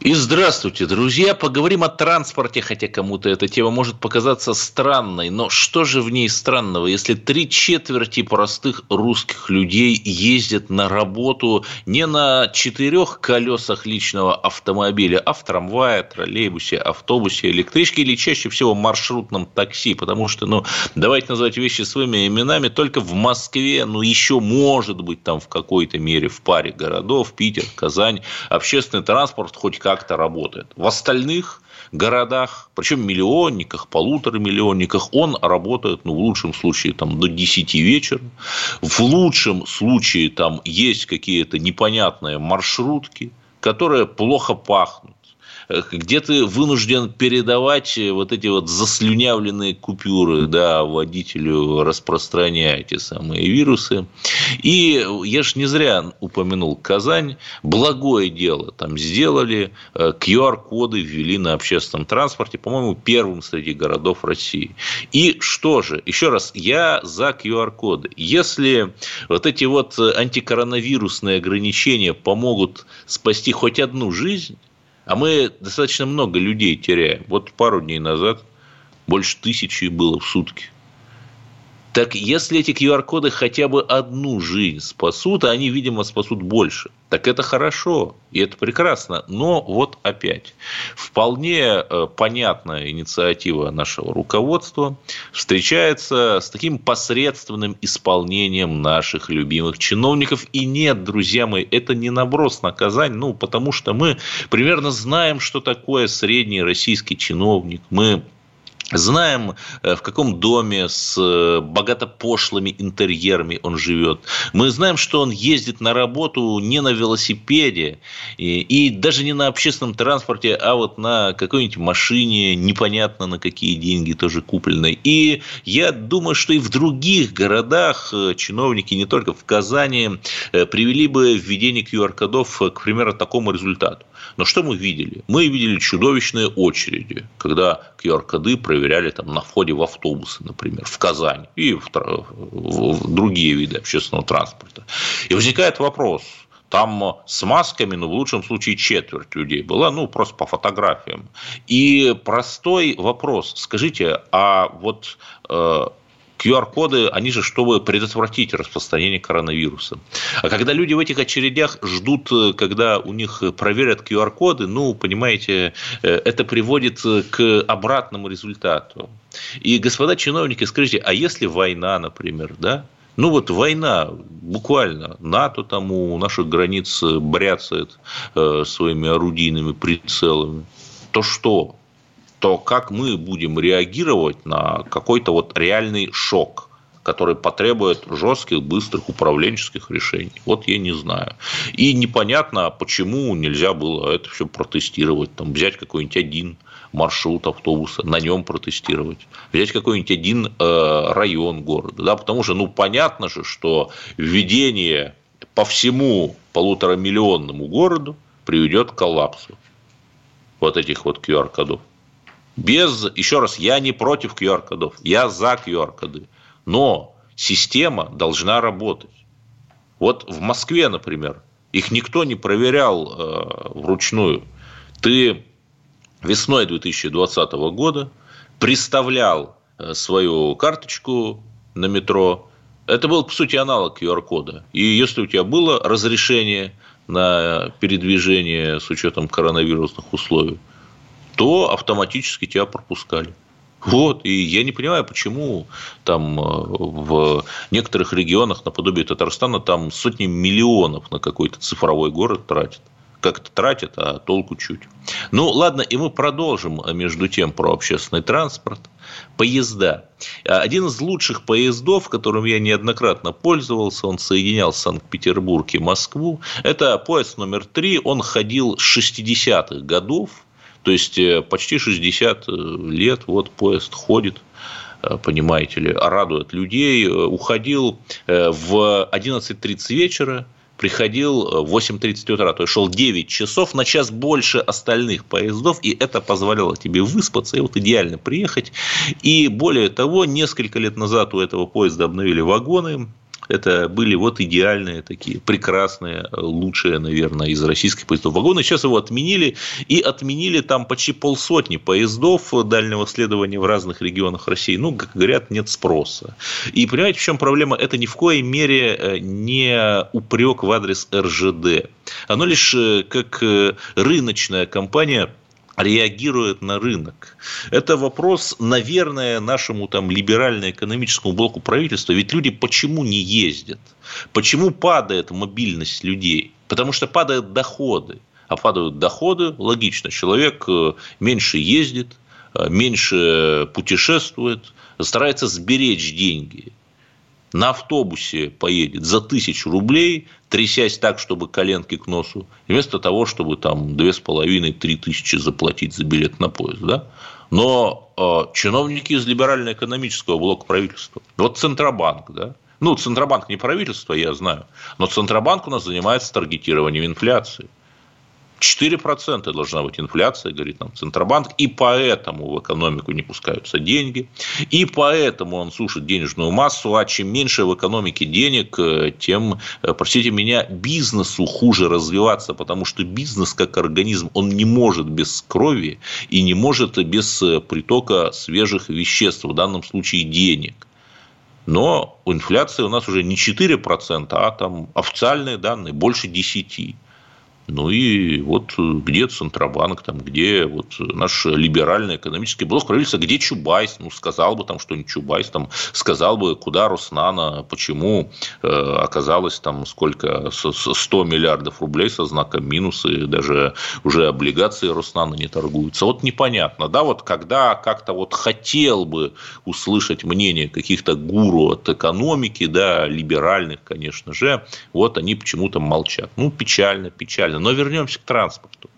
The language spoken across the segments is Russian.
И здравствуйте, друзья. Поговорим о транспорте, хотя кому-то эта тема может показаться странной. Но что же в ней странного, если три четверти простых русских людей ездят на работу не на четырех колесах личного автомобиля, а в трамвае, троллейбусе, автобусе, электричке или чаще всего маршрутном такси. Потому что, ну, давайте называть вещи своими именами, только в Москве, ну, еще может быть там в какой-то мере в паре городов, Питер, Казань, общественный транспорт хоть как-то работает. В остальных городах, причем миллионниках, полутора миллионниках, он работает, ну, в лучшем случае, там, до 10 вечера. В лучшем случае, там, есть какие-то непонятные маршрутки, которые плохо пахнут где ты вынужден передавать вот эти вот заслюнявленные купюры, да, водителю, распространяя эти самые вирусы. И я ж не зря упомянул Казань. Благое дело там сделали. QR-коды ввели на общественном транспорте, по-моему, первым среди городов России. И что же, еще раз, я за QR-коды. Если вот эти вот антикоронавирусные ограничения помогут спасти хоть одну жизнь, а мы достаточно много людей теряем. Вот пару дней назад больше тысячи было в сутки. Так если эти QR-коды хотя бы одну жизнь спасут, а они, видимо, спасут больше, так это хорошо, и это прекрасно. Но вот опять, вполне э, понятная инициатива нашего руководства встречается с таким посредственным исполнением наших любимых чиновников. И нет, друзья мои, это не наброс на Казань, ну, потому что мы примерно знаем, что такое средний российский чиновник. Мы Знаем, э, в каком доме с э, богато пошлыми интерьерами он живет. Мы знаем, что он ездит на работу не на велосипеде и, и даже не на общественном транспорте, а вот на какой-нибудь машине, непонятно на какие деньги тоже купленной. И я думаю, что и в других городах э, чиновники, не только в Казани, привели бы введение QR-кодов, к примеру, такому результату. Но что мы видели? Мы видели чудовищные очереди, когда QR-коды проверяли там, на входе в автобусы, например, в Казань и в, в другие виды общественного транспорта. И возникает вопрос, там с масками, ну, в лучшем случае, четверть людей была, ну, просто по фотографиям. И простой вопрос. Скажите, а вот э, QR-коды, они же чтобы предотвратить распространение коронавируса. А когда люди в этих очередях ждут, когда у них проверят QR-коды, ну, понимаете, э, это приводит к обратному результату. И, господа чиновники, скажите, а если война, например, да, ну вот война, буквально, НАТО там у наших границ бряцает э, своими орудийными прицелами, то что? То как мы будем реагировать на какой-то вот реальный шок? который потребует жестких, быстрых управленческих решений. Вот я не знаю. И непонятно, почему нельзя было это все протестировать. Там, взять какой-нибудь один маршрут автобуса, на нем протестировать. Взять какой-нибудь один э, район города. Да? Потому что, ну, понятно же, что введение по всему полуторамиллионному городу приведет к коллапсу вот этих вот QR-кодов. Без, еще раз, я не против QR-кодов, я за QR-коды. Но система должна работать. Вот в Москве, например, их никто не проверял э, вручную. Ты весной 2020 года приставлял э, свою карточку на метро. Это был, по сути, аналог QR-кода. И если у тебя было разрешение на передвижение с учетом коронавирусных условий, то автоматически тебя пропускали. Вот, и я не понимаю, почему там э, в некоторых регионах, наподобие Татарстана, там сотни миллионов на какой-то цифровой город тратят. Как-то тратят, а толку чуть. Ну, ладно, и мы продолжим э, между тем про общественный транспорт. Поезда. Один из лучших поездов, которым я неоднократно пользовался, он соединял Санкт-Петербург и Москву. Это поезд номер три. Он ходил с 60-х годов то есть э, почти 60 э, лет вот поезд ходит э, понимаете ли, радует людей. Уходил в 11.30 вечера, приходил в 8.30 утра, то есть шел 9 часов, на час больше остальных поездов, и это позволяло тебе выспаться и вот идеально приехать. И более того, несколько лет назад у этого поезда обновили вагоны, это были вот идеальные такие, прекрасные, лучшие, наверное, из российских поездов вагоны. Сейчас его отменили, и отменили там почти полсотни поездов дальнего следования в разных регионах России. Ну, как говорят, нет спроса. И понимаете, в чем проблема? Это ни в коей мере э, не упрек в адрес РЖД. Оно лишь э, как э, рыночная компания реагирует на рынок. Это вопрос, наверное, нашему там либерально-экономическому блоку правительства. Ведь люди почему не ездят? Почему падает мобильность людей? Потому что падают доходы. А падают доходы, логично, человек э, меньше ездит, э, меньше путешествует, старается сберечь деньги на автобусе поедет за тысячу рублей, трясясь так, чтобы коленки к носу, вместо того, чтобы там две с половиной, три тысячи заплатить за билет на поезд, да? Но э, чиновники из либерально-экономического блока правительства, вот Центробанк, да, ну, Центробанк не правительство, я знаю, но Центробанк у нас занимается таргетированием инфляции. 4% должна быть инфляция, говорит нам Центробанк, и поэтому в экономику не пускаются деньги, и поэтому он сушит денежную массу, а чем меньше в экономике денег, э, тем, э, простите меня, бизнесу хуже развиваться, потому что бизнес как организм, он не может без крови и не может без э, притока свежих веществ, в данном случае денег. Но инфляция у нас уже не 4%, а там официальные данные больше 10%. Ну и вот где Центробанк, там, где вот наш либеральный экономический блок правительства, где Чубайс, ну, сказал бы там что-нибудь Чубайс, там, сказал бы, куда Роснано, почему э, оказалось там сколько, 100 миллиардов рублей со знаком минус, и даже уже облигации Роснано не торгуются. Вот непонятно, да, вот когда как-то вот хотел бы услышать мнение каких-то гуру от экономики, да, либеральных, конечно же, вот они почему-то молчат. Ну, печально, печально. Но вернемся к транспорту.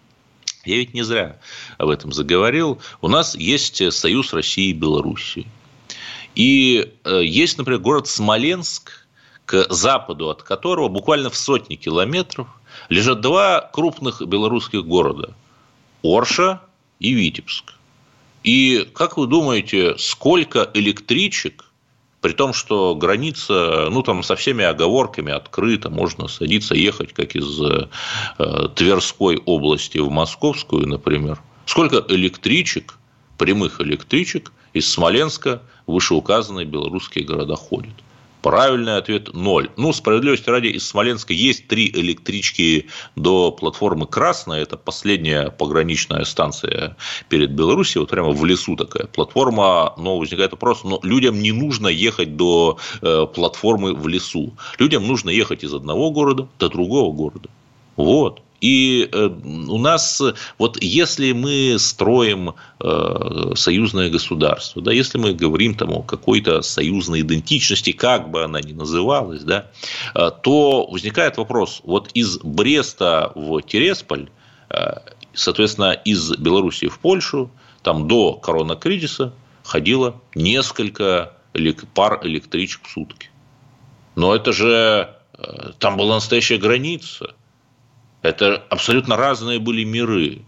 Я ведь не зря об этом заговорил. У нас есть Союз России и Белоруссии. И э, есть, например, город Смоленск, к западу от которого буквально в сотни километров лежат два крупных белорусских города – Орша и Витебск. И как вы думаете, сколько электричек при том, что граница, ну, там со всеми оговорками открыта, можно садиться, ехать, как из э, Тверской области в Московскую, например. Сколько электричек, прямых электричек из Смоленска вышеуказанные белорусские города ходят? Правильный ответ – ноль. Ну, справедливости ради, из Смоленска есть три электрички до платформы Красная. Это последняя пограничная станция перед Беларусью. Вот прямо в лесу такая платформа. Но возникает вопрос, но людям не нужно ехать до э, платформы в лесу. Людям нужно ехать из одного города до другого города. Вот. И э, у нас, вот если мы строим э, союзное государство, да, если мы говорим там о какой-то союзной идентичности, как бы она ни называлась, да, э, то возникает вопрос, вот из Бреста в Тересполь, соответственно, из Белоруссии в Польшу, там до коронакризиса ходило несколько пар электричек в сутки. Но это же, там была настоящая граница – это абсолютно разные были миры.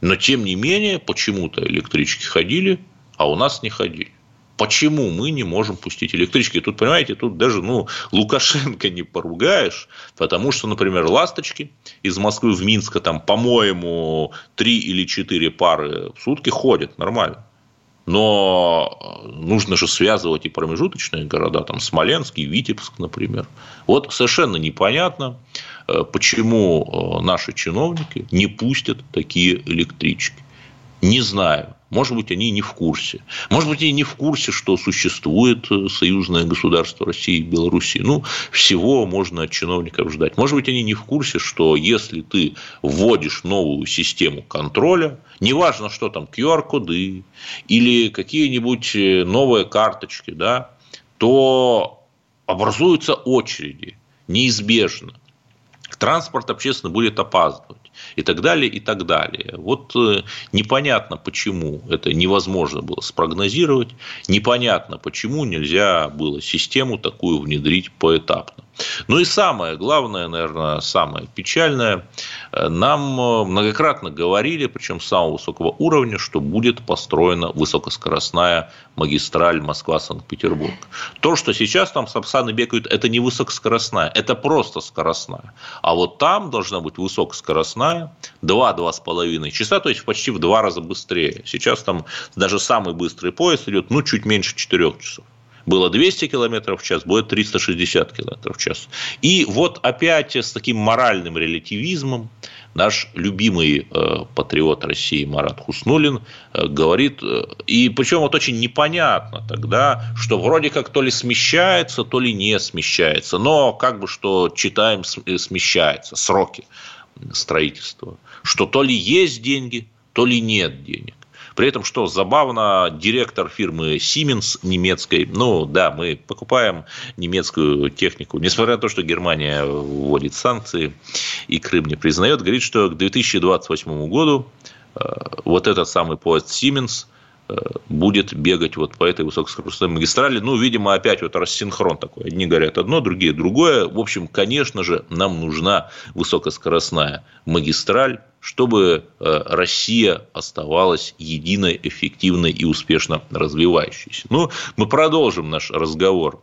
Но, тем не менее, почему-то электрички ходили, а у нас не ходили. Почему мы не можем пустить электрички? Тут, понимаете, тут даже ну, Лукашенко не поругаешь, потому что, например, «Ласточки» из Москвы в Минск, там, по-моему, три или четыре пары в сутки ходят нормально. Но нужно же связывать и промежуточные города, там Смоленск и Витебск, например. Вот совершенно непонятно, Э, почему э, наши чиновники не пустят такие электрички. Не знаю. Может быть, они не в курсе. Может быть, они не в курсе, что существует э, союзное государство России и Белоруссии. Ну, всего можно от чиновников ждать. Может быть, они не в курсе, что если ты вводишь новую систему контроля, неважно, что там, QR-коды или какие-нибудь новые карточки, да, то образуются очереди неизбежно транспорт общественный будет опаздывать. И так далее, и так далее. Вот э, непонятно, почему это невозможно было спрогнозировать, непонятно, почему нельзя было систему такую внедрить поэтапно. Ну и самое главное, наверное, самое печальное, э, нам э, многократно говорили, причем самого высокого уровня, что будет построена высокоскоростная магистраль Москва-Санкт-Петербург. То, что сейчас там Сапсаны бегают, это не высокоскоростная, это просто скоростная. А вот там должна быть высокоскоростная, 2-2,5 часа, то есть почти в два раза быстрее. Сейчас там даже самый быстрый поезд идет, ну, чуть меньше 4 часов было 200 км в час, будет 360 км в час. И вот опять с таким моральным релятивизмом наш любимый э, патриот России Марат Хуснулин э, говорит, э, и причем вот очень непонятно тогда, что вроде как то ли смещается, то ли не смещается, но как бы что читаем э, смещается, сроки строительства, что то ли есть деньги, то ли нет денег. При этом, что забавно, директор фирмы Siemens немецкой, ну да, мы покупаем немецкую технику, несмотря на то, что Германия вводит санкции и Крым не признает, говорит, что к 2028 году э, вот этот самый поезд Siemens будет бегать вот по этой высокоскоростной магистрали. Ну, видимо, опять вот рассинхрон такой. Одни говорят одно, другие другое. В общем, конечно же, нам нужна высокоскоростная магистраль, чтобы э, Россия оставалась единой, эффективной и успешно развивающейся. Ну, мы продолжим наш разговор.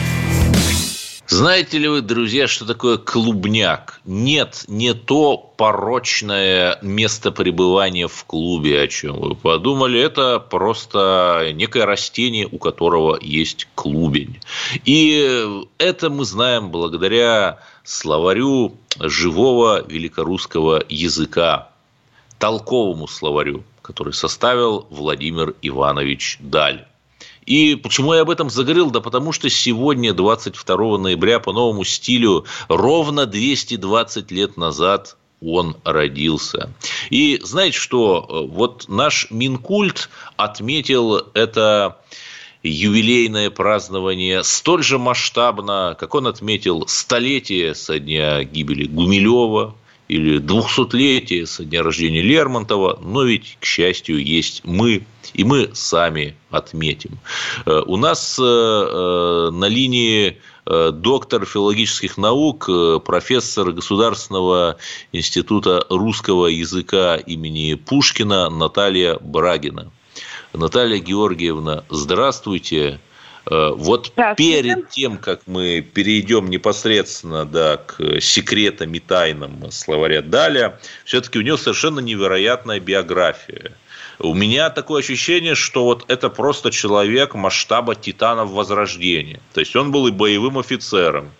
Знаете ли вы, друзья, что такое клубняк? Нет, не то порочное место пребывания в клубе, о чем вы подумали. Это просто некое растение, у которого есть клубень. И это мы знаем благодаря словарю живого великорусского языка, толковому словарю, который составил Владимир Иванович Даль. И почему я об этом заговорил? Да потому что сегодня, 22 ноября, по новому стилю, ровно 220 лет назад он родился. И знаете что? Вот наш Минкульт отметил это юбилейное празднование столь же масштабно, как он отметил столетие со дня гибели Гумилева, или двухсотлетие со дня рождения Лермонтова, но ведь, к счастью, есть мы, и мы сами отметим. Э, у нас э, э, на линии доктор филологических наук, профессор Государственного института русского языка имени Пушкина Наталья Брагина. Наталья Георгиевна, здравствуйте. Э, вот перед тем, как мы перейдем непосредственно да, к секретам и тайнам словаря Даля, все-таки у него совершенно невероятная биография. У меня такое ощущение, что вот это просто человек масштаба титанов Возрождения. То есть он был и боевым офицером,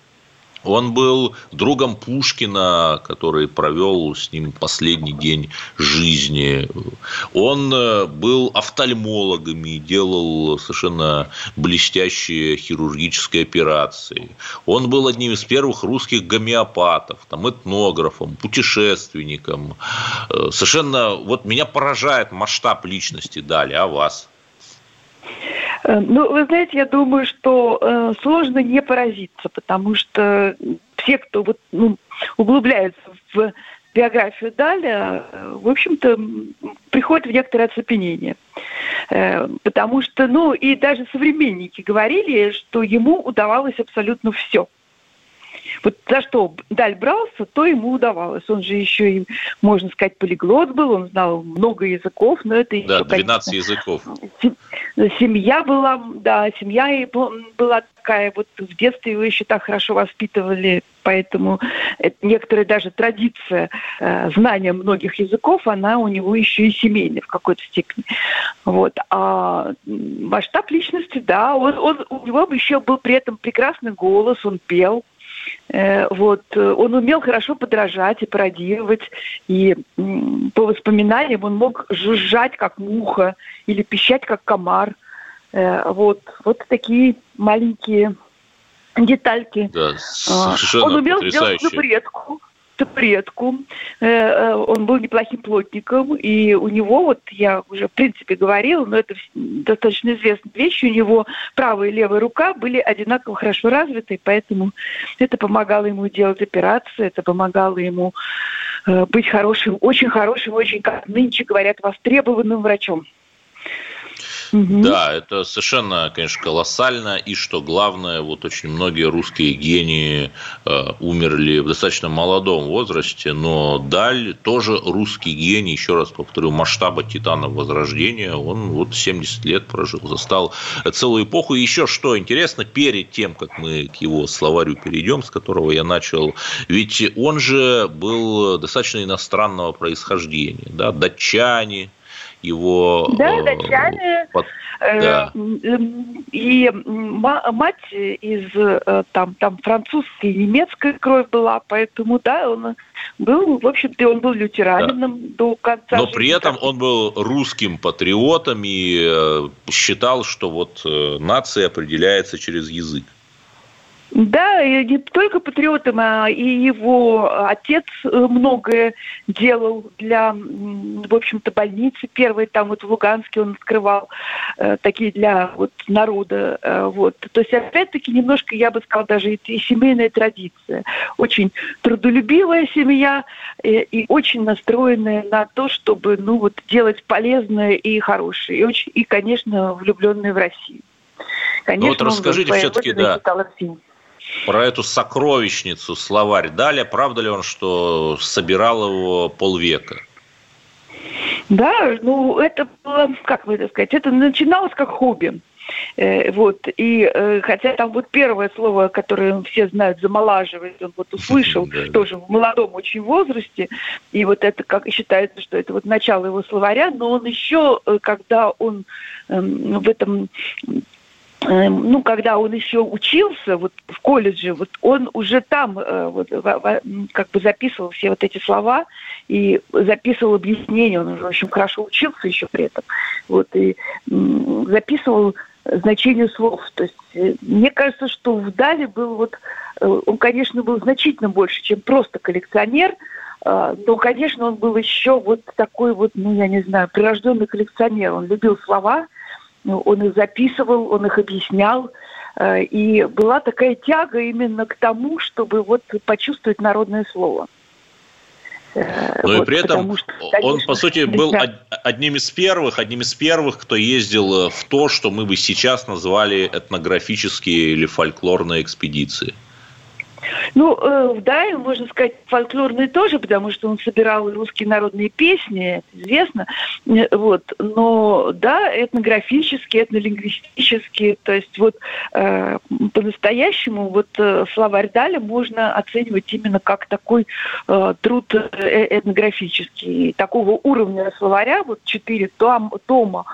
он был другом Пушкина, который провел с ним последний день жизни. Он э, был офтальмологом и делал совершенно блестящие хирургические операции. Он был одним из первых русских гомеопатов, там, этнографом, путешественником. Э, совершенно вот меня поражает масштаб личности Дали, а вас? Э, ну, вы знаете, я думаю, что э, сложно не поразиться, потому что все, кто вот, ну, углубляется в биографию Даля, э, в общем-то, приходят в некоторое оцепенение. Э, потому что, ну, и даже современники говорили, что ему удавалось абсолютно все – вот за что Даль брался, то ему удавалось. Он же еще и, можно сказать, полиглот был, он знал много языков, но это да, еще, 12 конечно, языков. Семья была, да, семья была такая, вот в детстве его еще так хорошо воспитывали, поэтому некоторая даже традиция э, знания многих языков, она у него еще и семейная в какой-то степени. Вот. А масштаб личности, да, он, он, у него еще был при этом прекрасный голос, он пел, вот, э, он умел хорошо подражать и пародировать, и по воспоминаниям он мог жужжать, как муха, или пищать, как комар. Э, вот, вот такие маленькие детальки. Да, а, совершенно Он умел потрясающе. сделать предку. Э, э, он был неплохим плотником, и у него, вот я уже в принципе говорила, но это достаточно известная вещь, у него правая и левая рука были одинаково хорошо развиты, поэтому это помогало ему делать операции, это помогало ему э, быть хорошим, очень хорошим, очень, как нынче говорят, востребованным врачом. Да, это совершенно, конечно, колоссально. И что главное, вот очень многие русские гении э, умерли в достаточно молодом возрасте, но Даль тоже русский гений, еще раз повторю, масштаба Титанов Возрождения, он вот 70 лет прожил, застал целую эпоху. И еще что интересно, перед тем, как мы к его словарю перейдем, с которого я начал, ведь он же был достаточно иностранного происхождения, да, датчане, его... Да, э, датчане. Под... Э, да. И мать из э, там, там французской и немецкой кровь была, поэтому, да, он был, в общем-то, он был лютеранином да. до конца. Но при этом он был русским патриотом и считал, что вот нация определяется через язык. Да, и не только патриотом, а и его отец э, многое делал для, в общем-то, больницы первой, там вот в Луганске он открывал э, такие для вот народа, э, вот. То есть, опять-таки, немножко, я бы сказала, даже и, и семейная традиция. Очень трудолюбивая семья и, и очень настроенная на то, чтобы, ну, вот, делать полезное и хорошее. И, очень, и конечно, влюбленная в Россию. Конечно, ну, вот расскажите все-таки, да, про эту сокровищницу словарь Даля. Правда ли он, что собирал его полвека? Да, ну это было, как бы это сказать, это начиналось как хобби. Э, вот, и э, хотя там вот первое слово, которое все знают, замолаживать, он вот услышал тоже в молодом очень возрасте, и вот это как считается, что это вот начало его словаря, но он еще, э, когда он эм, в этом ну, когда он еще учился вот в колледже, вот он уже там э, вот, как бы записывал все вот эти слова и записывал объяснения, он уже, общем, хорошо учился еще при этом, вот, и записывал значение слов. То есть э, мне кажется, что в Дали был вот, э, он, конечно, был значительно больше, чем просто коллекционер, но, конечно, он был еще вот такой вот, ну, я не знаю, прирожденный коллекционер. Он любил слова, он их записывал, он их объяснял. Э, и была такая тяга именно к тому, чтобы вот почувствовать народное слово. Э, ну вот, и при этом что, конечно, он, по сути, был одним из первых, одним из первых, кто ездил в то, что мы бы сейчас назвали этнографические или фольклорные экспедиции. Ну, э, да, можно сказать, фольклорный тоже, потому что он собирал русские народные песни, известно. Э, вот. Но, да, этнографические, этнолингвистические, то есть вот э, по-настоящему вот э, словарь Даля можно оценивать именно как такой э, труд э, этнографический. Такого уровня словаря, вот четыре том, тома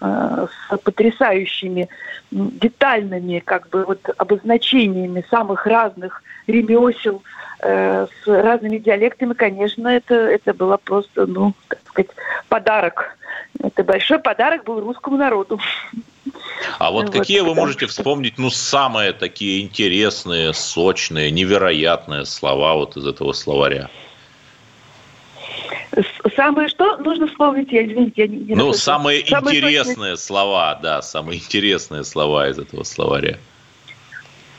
э, с потрясающими детальными как бы вот обозначениями самых разных ремесел э, с разными диалектами, конечно, это, это было просто, ну, так сказать, подарок. Это большой подарок был русскому народу. А вот, вот какие вы можете вспомнить, ну, самые такие интересные, сочные, невероятные слова вот из этого словаря? Самое что? Нужно вспомнить, я извините, я не, не Ну, самые, самые интересные точные... слова, да, самые интересные слова из этого словаря.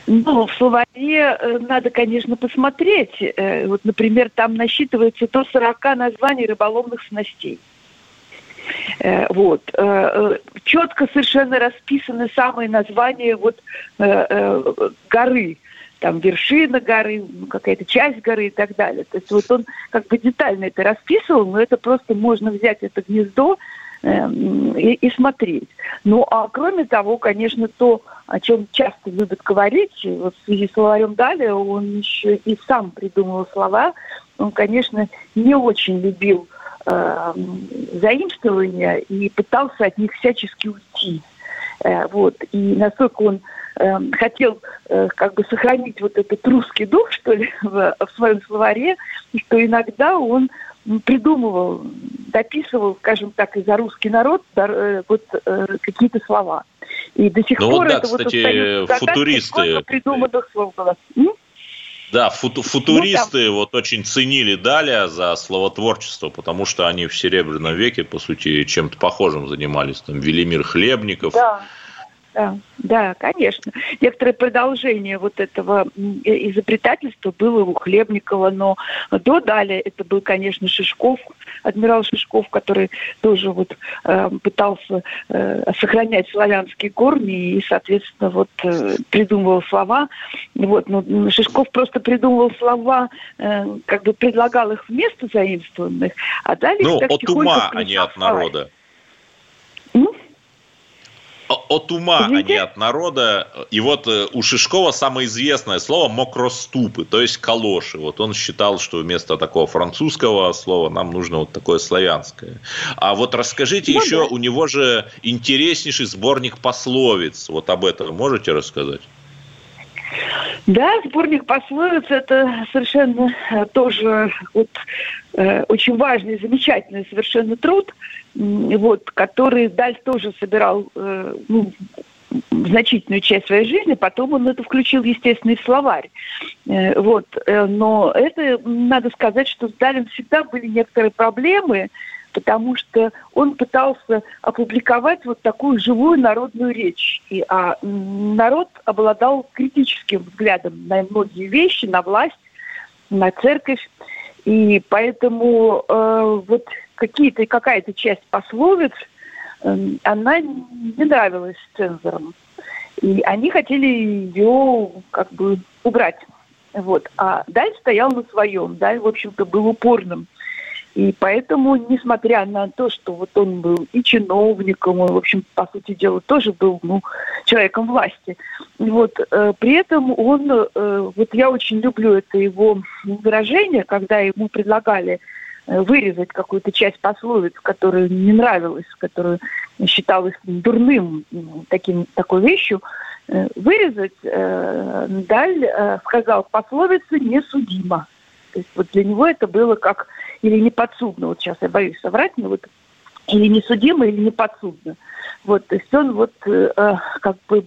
Ну, в словаре э, надо, конечно, посмотреть. Э, вот, например, там насчитывается до 40 названий рыболовных снастей. Э, вот. Четко совершенно расписаны самые названия вот горы. Там вершина горы, ну, какая-то часть горы и так далее. То есть вот он как бы детально это расписывал, но это просто можно взять это гнездо, и, и смотреть. Ну, а кроме того, конечно, то, о чем часто любят говорить, вот в связи с словарем Дали, он еще и сам придумывал слова. Он, конечно, не очень любил э, заимствования и пытался от них всячески уйти. Э, вот. И насколько он э, хотел э, как бы сохранить вот этот русский дух, что ли, в, в своем словаре, что иногда он придумывал, дописывал, скажем так, и за русский народ э, вот э, какие-то слова. И до сих ну, пор вот, да, это кстати, вот футуристы придуманных слов было. Да, футу футуристы ну, вот очень ценили Даля за словотворчество, потому что они в Серебряном веке, по сути, чем-то похожим занимались. Там Велимир Хлебников, да да, да, конечно. Некоторое продолжение вот этого изобретательства было у Хлебникова, но до далее это был, конечно, Шишков, адмирал Шишков, который тоже вот э, пытался э, сохранять славянские корни и, соответственно, вот э, придумывал слова. Вот, но Шишков просто придумывал слова, э, как бы предлагал их вместо заимствованных, а далее... Ну, от ума, а не от народа. Ну, от ума, Извините? а не от народа. И вот э, у Шишкова самое известное слово «мокроступы», то есть «калоши». Вот он считал, что вместо такого французского слова нам нужно вот такое славянское. А вот расскажите ну, еще, да. у него же интереснейший сборник пословиц. Вот об этом можете рассказать? Да, сборник пословиц – это совершенно э, тоже вот, э, очень важный, замечательный совершенно труд, вот, который Даль тоже собирал э, ну, значительную часть своей жизни, потом он это включил, естественно, в словарь. Э, вот. Э, но это, надо сказать, что с Далем всегда были некоторые проблемы, потому что он пытался опубликовать вот такую живую народную речь. И, а народ обладал критическим взглядом на многие вещи, на власть, на церковь. И поэтому э, вот какие-то, какая-то часть пословиц, э, она не нравилась цензорам. И они хотели ее как бы убрать. Вот. А Даль стоял на своем. Даль, в общем-то, был упорным. И поэтому, несмотря на то, что вот он был и чиновником, он, в общем, по сути дела, тоже был ну, человеком власти, вот, э, при этом он, э, вот я очень люблю это его выражение, когда ему предлагали э, вырезать какую-то часть пословиц, которая не нравилась, которая считалась дурным таким, такой вещью, э, вырезать, э, Даль э, сказал, пословица несудима. То есть вот для него это было как или не подсудно, вот сейчас я боюсь соврать, но вот или не судимо, или не подсудно. Вот, то есть он вот э, э, как бы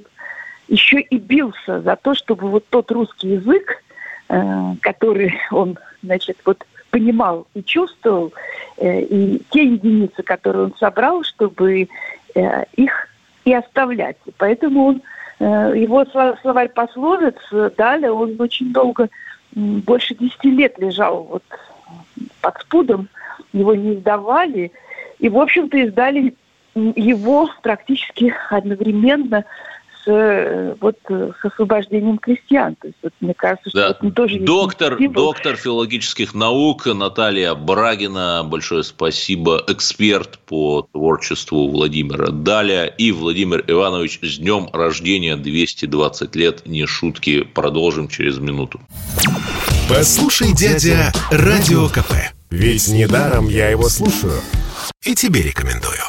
еще и бился за то, чтобы вот тот русский язык, э, который он, значит, вот понимал и чувствовал, э, и те единицы, которые он собрал, чтобы э, их и оставлять. И поэтому он, э, его словарь пословиц, э, далее он очень долго, больше десяти лет лежал вот под спудом, его не издавали. И, в общем-то, издали его практически одновременно с, э, вот, с освобождением крестьян. То есть, вот, мне кажется, что да. вот мы тоже доктор, доктор филологических наук Наталья Брагина, большое спасибо, эксперт по творчеству Владимира Даля и Владимир Иванович с днем рождения 220 лет, не шутки, продолжим через минуту. Послушай, дядя, Радио КП. Ведь недаром я его слушаю. И тебе рекомендую.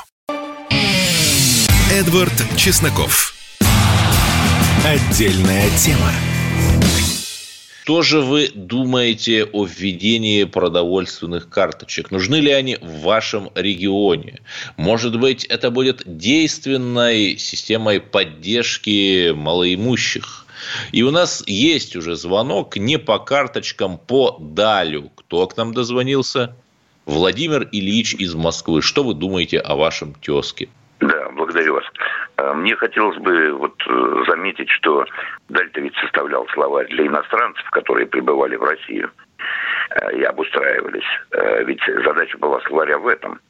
Эдвард Чесноков. Отдельная тема. Что же вы думаете о введении продовольственных карточек? Нужны ли они в вашем регионе? Может быть, это будет действенной системой поддержки малоимущих? И у нас есть уже звонок не по карточкам, по Далю. Кто к нам дозвонился? Владимир Ильич из Москвы. Что вы думаете о вашем тезке? Да, благодарю вас. А, мне хотелось бы вот э, заметить, что Дальта ведь составлял словарь для иностранцев, которые прибывали в Россию э, и обустраивались. Э, ведь задача была словаря в этом.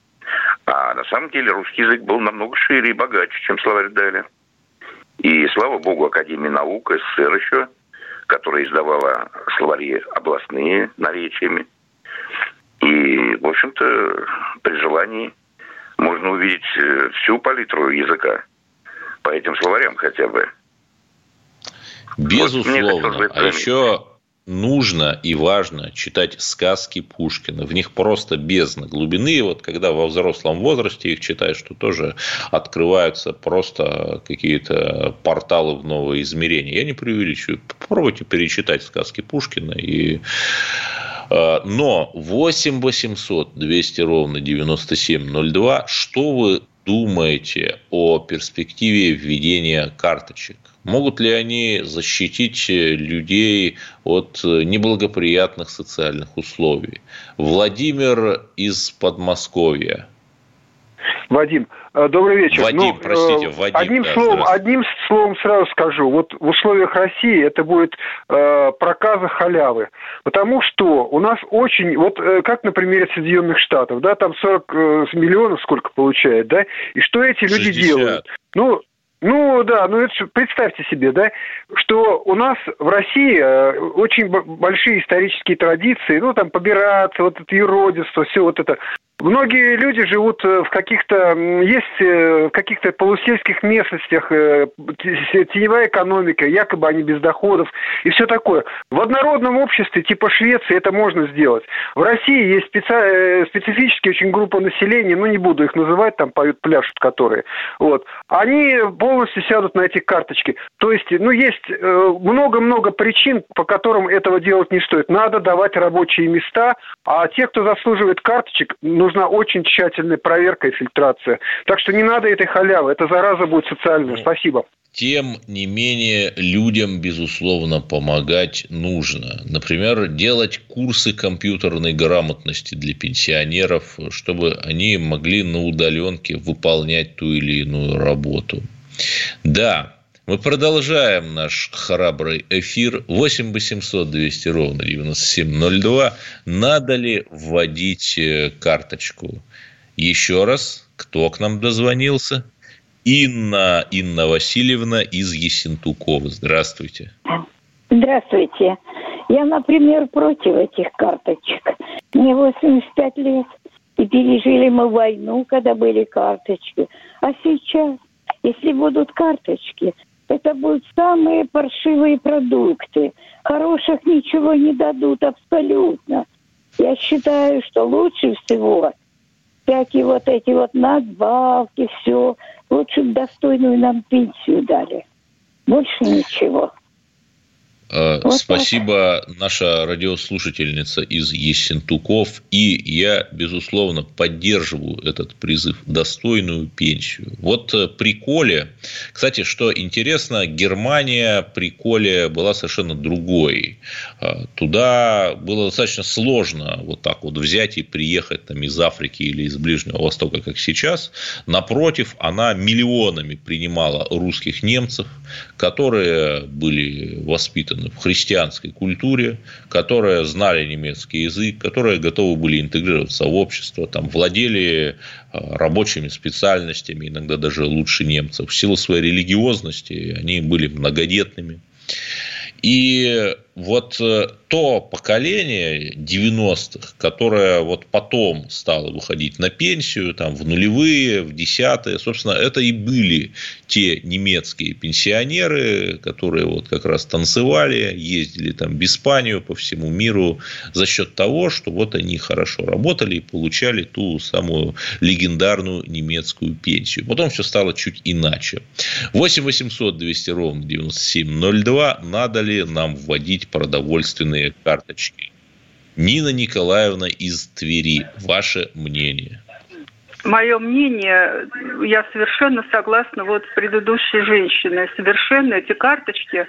А на самом деле русский язык был намного шире и богаче, чем словарь Даля. И слава богу, Академии наук СССР еще, которая издавала словари областные наречиями. И, в общем-то, при желании можно увидеть э, всю палитру языка по этим словарям хотя бы. Безусловно. Вот а еще нужно и важно читать сказки Пушкина. В них просто бездна глубины. И вот когда во взрослом возрасте их читаешь, то тоже открываются просто какие-то порталы в новые измерения. Я не преувеличиваю. Попробуйте перечитать сказки Пушкина и э, но 8 800 200 ровно 9702, что вы думаете о перспективе введения карточек? Могут ли они защитить людей от неблагоприятных социальных условий? Владимир из Подмосковья. Вадим, э, добрый вечер. Вадим, ну, простите, Вадим. Одним, да, словом, одним словом сразу скажу. Вот в условиях России это будет э, проказа халявы. Потому что у нас очень, вот э, как на примере Соединенных Штатов, да, там 40 э, миллионов сколько получает, да, и что эти 60. люди делают? Ну, ну да, ну это представьте себе, да, что у нас в России э, очень большие исторические традиции, ну там побираться, вот это юродство, все вот это. Многие люди живут э, в каких-то, есть э, в каких-то полусельских местностях, э, теневая экономика, якобы они без доходов и все такое. В однородном обществе типа Швеции это можно сделать. В России есть специ... специфические очень группа населения, ну не буду их называть, там поют, пляшут которые. Вот. Они полностью сядут на эти карточки. То есть, ну есть много-много причин, по которым этого делать не стоит. Надо давать рабочие места, а те, кто заслуживает карточек, нужно нужна очень тщательная проверка и фильтрация. Так что не надо этой халявы, эта зараза будет социальная. Спасибо. Тем не менее, людям, безусловно, помогать нужно. Например, делать курсы компьютерной грамотности для пенсионеров, чтобы они могли на удаленке выполнять ту или иную работу. Да, мы продолжаем наш храбрый эфир. 8 800 200 ровно 9702. Надо ли вводить э, карточку? Еще раз, кто к нам дозвонился? Инна, Инна Васильевна из Есентукова. Здравствуйте. Здравствуйте. Я, например, против этих карточек. Мне 85 лет. И пережили мы войну, когда были карточки. А сейчас, если будут карточки, это будут самые паршивые продукты. Хороших ничего не дадут абсолютно. Я считаю, что лучше всего всякие вот эти вот надбавки, все, лучше бы достойную нам пенсию дали. Больше ничего. Э, вот Спасибо, так. наша радиослушательница из Ессентуков. И я, безусловно, поддерживаю этот призыв – достойную пенсию. Вот э, при Коле, кстати, что интересно, Германия при Коле была совершенно другой. Э, туда было достаточно сложно вот так вот взять и приехать там, из Африки или из Ближнего Востока, как сейчас. Напротив, она миллионами принимала русских немцев, которые были воспитаны в христианской культуре, которые знали немецкий язык, которые готовы были интегрироваться в общество, там, владели а, рабочими специальностями, иногда даже лучше немцев. В силу своей религиозности они были многодетными. И вот э, то поколение 90-х, которое вот потом стало выходить на пенсию, там, в нулевые, в десятые, собственно, это и были те немецкие пенсионеры, которые вот как раз танцевали, ездили там в Испанию, по всему миру, за счет того, что вот они хорошо работали и получали ту самую легендарную немецкую пенсию. Потом все стало чуть иначе. 8 800 200 ровно 9702. Надо ли нам вводить получить продовольственные карточки. Нина Николаевна из Твери. Ваше мнение? Мое мнение, я совершенно согласна вот с предыдущей женщиной. Совершенно эти карточки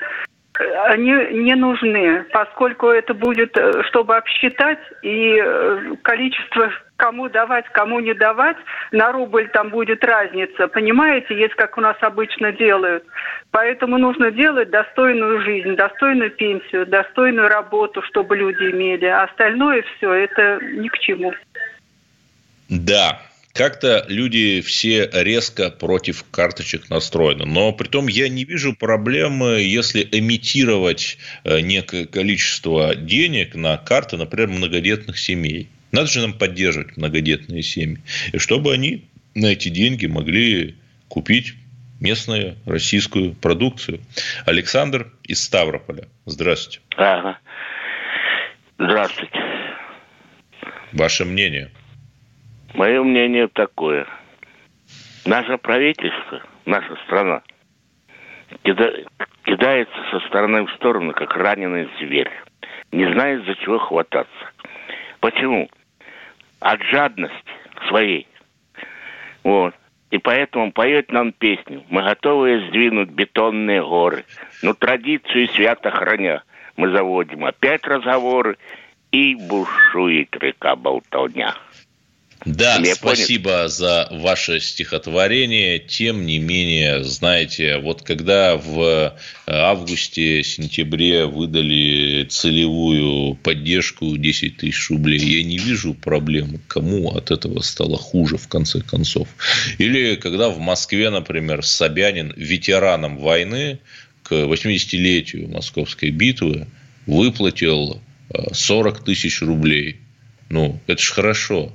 они не нужны, поскольку это будет, э, чтобы обсчитать, и э, количество кому давать, кому не давать, на рубль там будет разница. Понимаете, есть как у нас обычно делают. Поэтому нужно делать достойную жизнь, достойную пенсию, достойную работу, чтобы люди имели. А остальное все, это ни к чему. Да, как-то люди все резко против карточек настроены. Но при том я не вижу проблемы, если эмитировать э, некое количество денег на карты, например, многодетных семей. Надо же нам поддерживать многодетные семьи. И чтобы они на эти деньги могли купить местную российскую продукцию. Александр из Ставрополя. Здравствуйте. Ага. Здравствуйте. Ваше мнение? Мое мнение такое. Наше правительство, наша страна кидается со стороны в сторону, как раненый зверь. Не знает, за чего хвататься. Почему? От жадности своей. Вот. И поэтому поет нам песню «Мы готовы сдвинуть бетонные горы». Ну, традицию свято храня. Мы заводим опять разговоры, и бушует река Болтовня. Да, Мне спасибо понял? за ваше стихотворение. Тем не менее, знаете, вот когда в э, августе-сентябре выдали целевую поддержку 10 тысяч рублей, я не вижу проблем, кому от этого стало хуже в конце концов. Или когда в Москве, например, Собянин ветеранам войны к 80-летию Московской битвы выплатил 40 э, тысяч рублей. Ну, это же хорошо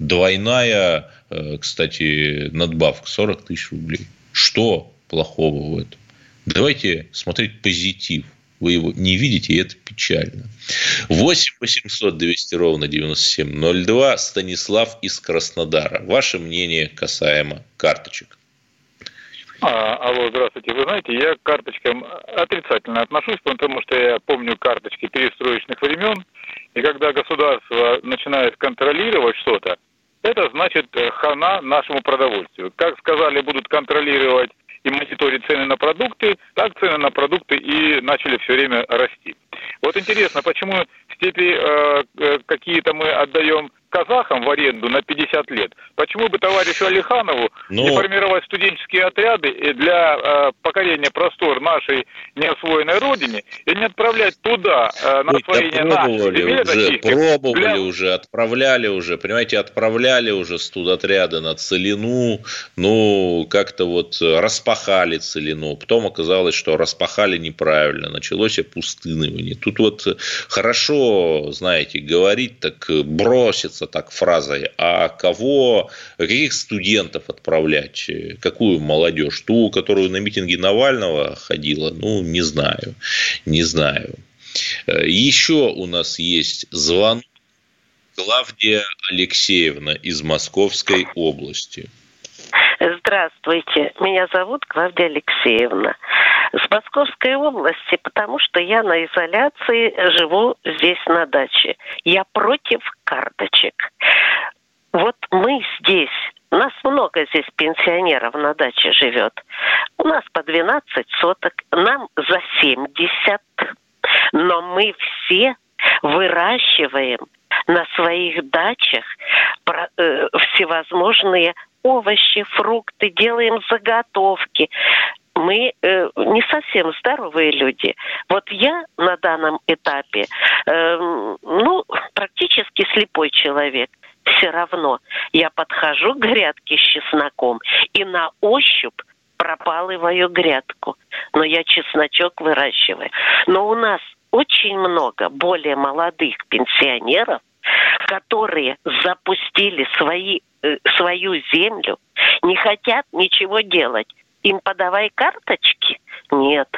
Двойная, э, кстати, надбавка 40 тысяч рублей. Что плохого в этом? Давайте смотреть позитив. Вы его не видите, и это печально. 8 800 200 ровно 9702. Станислав из Краснодара. Ваше мнение касаемо карточек. А, алло, здравствуйте. Вы знаете, я к карточкам отрицательно отношусь, потому что я помню карточки перестроечных времен, и когда государство начинает контролировать что-то, это значит э, хана нашему продовольствию. Как сказали, будут контролировать и мониторить цены на продукты, так цены на продукты и начали все время расти. Вот интересно, почему степи э, э какие-то мы отдаем казахам в аренду на 50 лет. Почему бы товарищу Алиханову Но... не ну, формировать студенческие отряды для э, покорения простор нашей неосвоенной родине и не отправлять туда э, на освоение наших земель уже, Пробовали для... уже, отправляли уже, понимаете, отправляли уже студотряды на Целину, ну, как-то вот распахали Целину. Потом оказалось, что распахали неправильно, началось опустынивание. Тут вот хорошо, знаете, говорить, так бросится кончится так фразой, а кого, каких студентов отправлять, какую молодежь, ту, которую на митинге Навального ходила, ну, не знаю, не знаю. Еще у нас есть звонок Клавдия Алексеевна из Московской области. Здравствуйте, меня зовут Клавдия Алексеевна. С Московской области, потому что я на изоляции живу здесь на даче. Я против карточек. Вот мы здесь нас много здесь пенсионеров на даче живет. У нас по 12 соток, нам за 70. Но мы все выращиваем на своих дачах э, всевозможные овощи, фрукты, делаем заготовки. Мы э, не совсем здоровые люди. Вот я на данном этапе, э, ну, практически слепой человек. Все равно я подхожу к грядке с чесноком и на ощупь пропалываю грядку. Но я чесночок выращиваю. Но у нас очень много более молодых пенсионеров, которые запустили свои, э, свою землю, не хотят ничего делать. Им подавай карточки? Нет.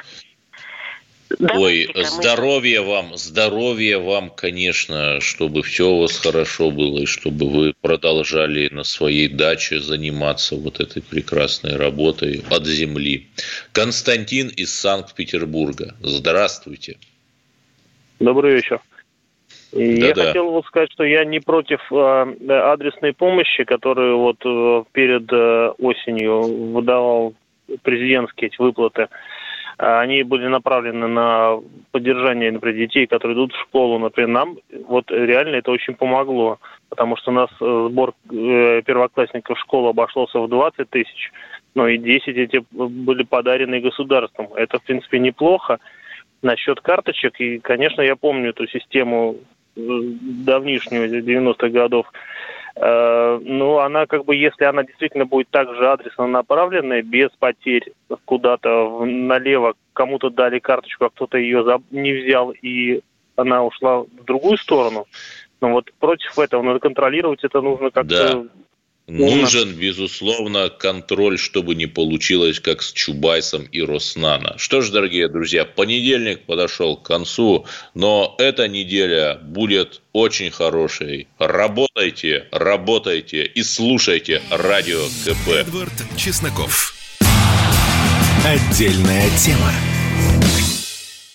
Ой, здоровья вам, здоровья вам, конечно, чтобы все у вас хорошо было, и чтобы вы продолжали на своей даче заниматься вот этой прекрасной работой от земли. Константин из Санкт-Петербурга. Здравствуйте. Добрый вечер. И да, я да. хотел вот сказать, что я не против э, адресной помощи, которую вот э, перед э, осенью выдавал президентские эти выплаты. Они были направлены на поддержание, например, детей, которые идут в школу. Например, нам вот реально это очень помогло, потому что у нас э, сбор первоклассников в школу обошелся в 20 тысяч, но и 10 эти были подарены государством. Это, в принципе, неплохо насчет карточек. И, конечно, я помню эту систему давнишнюю, 90-х годов, э, ну, она как бы, если она действительно будет также адресно направленная, без потерь куда-то налево, кому-то дали карточку, а кто-то ее не взял, и она ушла в другую сторону, ну вот против этого надо контролировать это нужно как-то да. Нужен, безусловно, контроль, чтобы не получилось, как с Чубайсом и Роснана. Что ж, дорогие друзья, понедельник подошел к концу, но эта неделя будет очень хорошей. Работайте, работайте и слушайте радио КП. Эдвард Чесноков. Отдельная тема.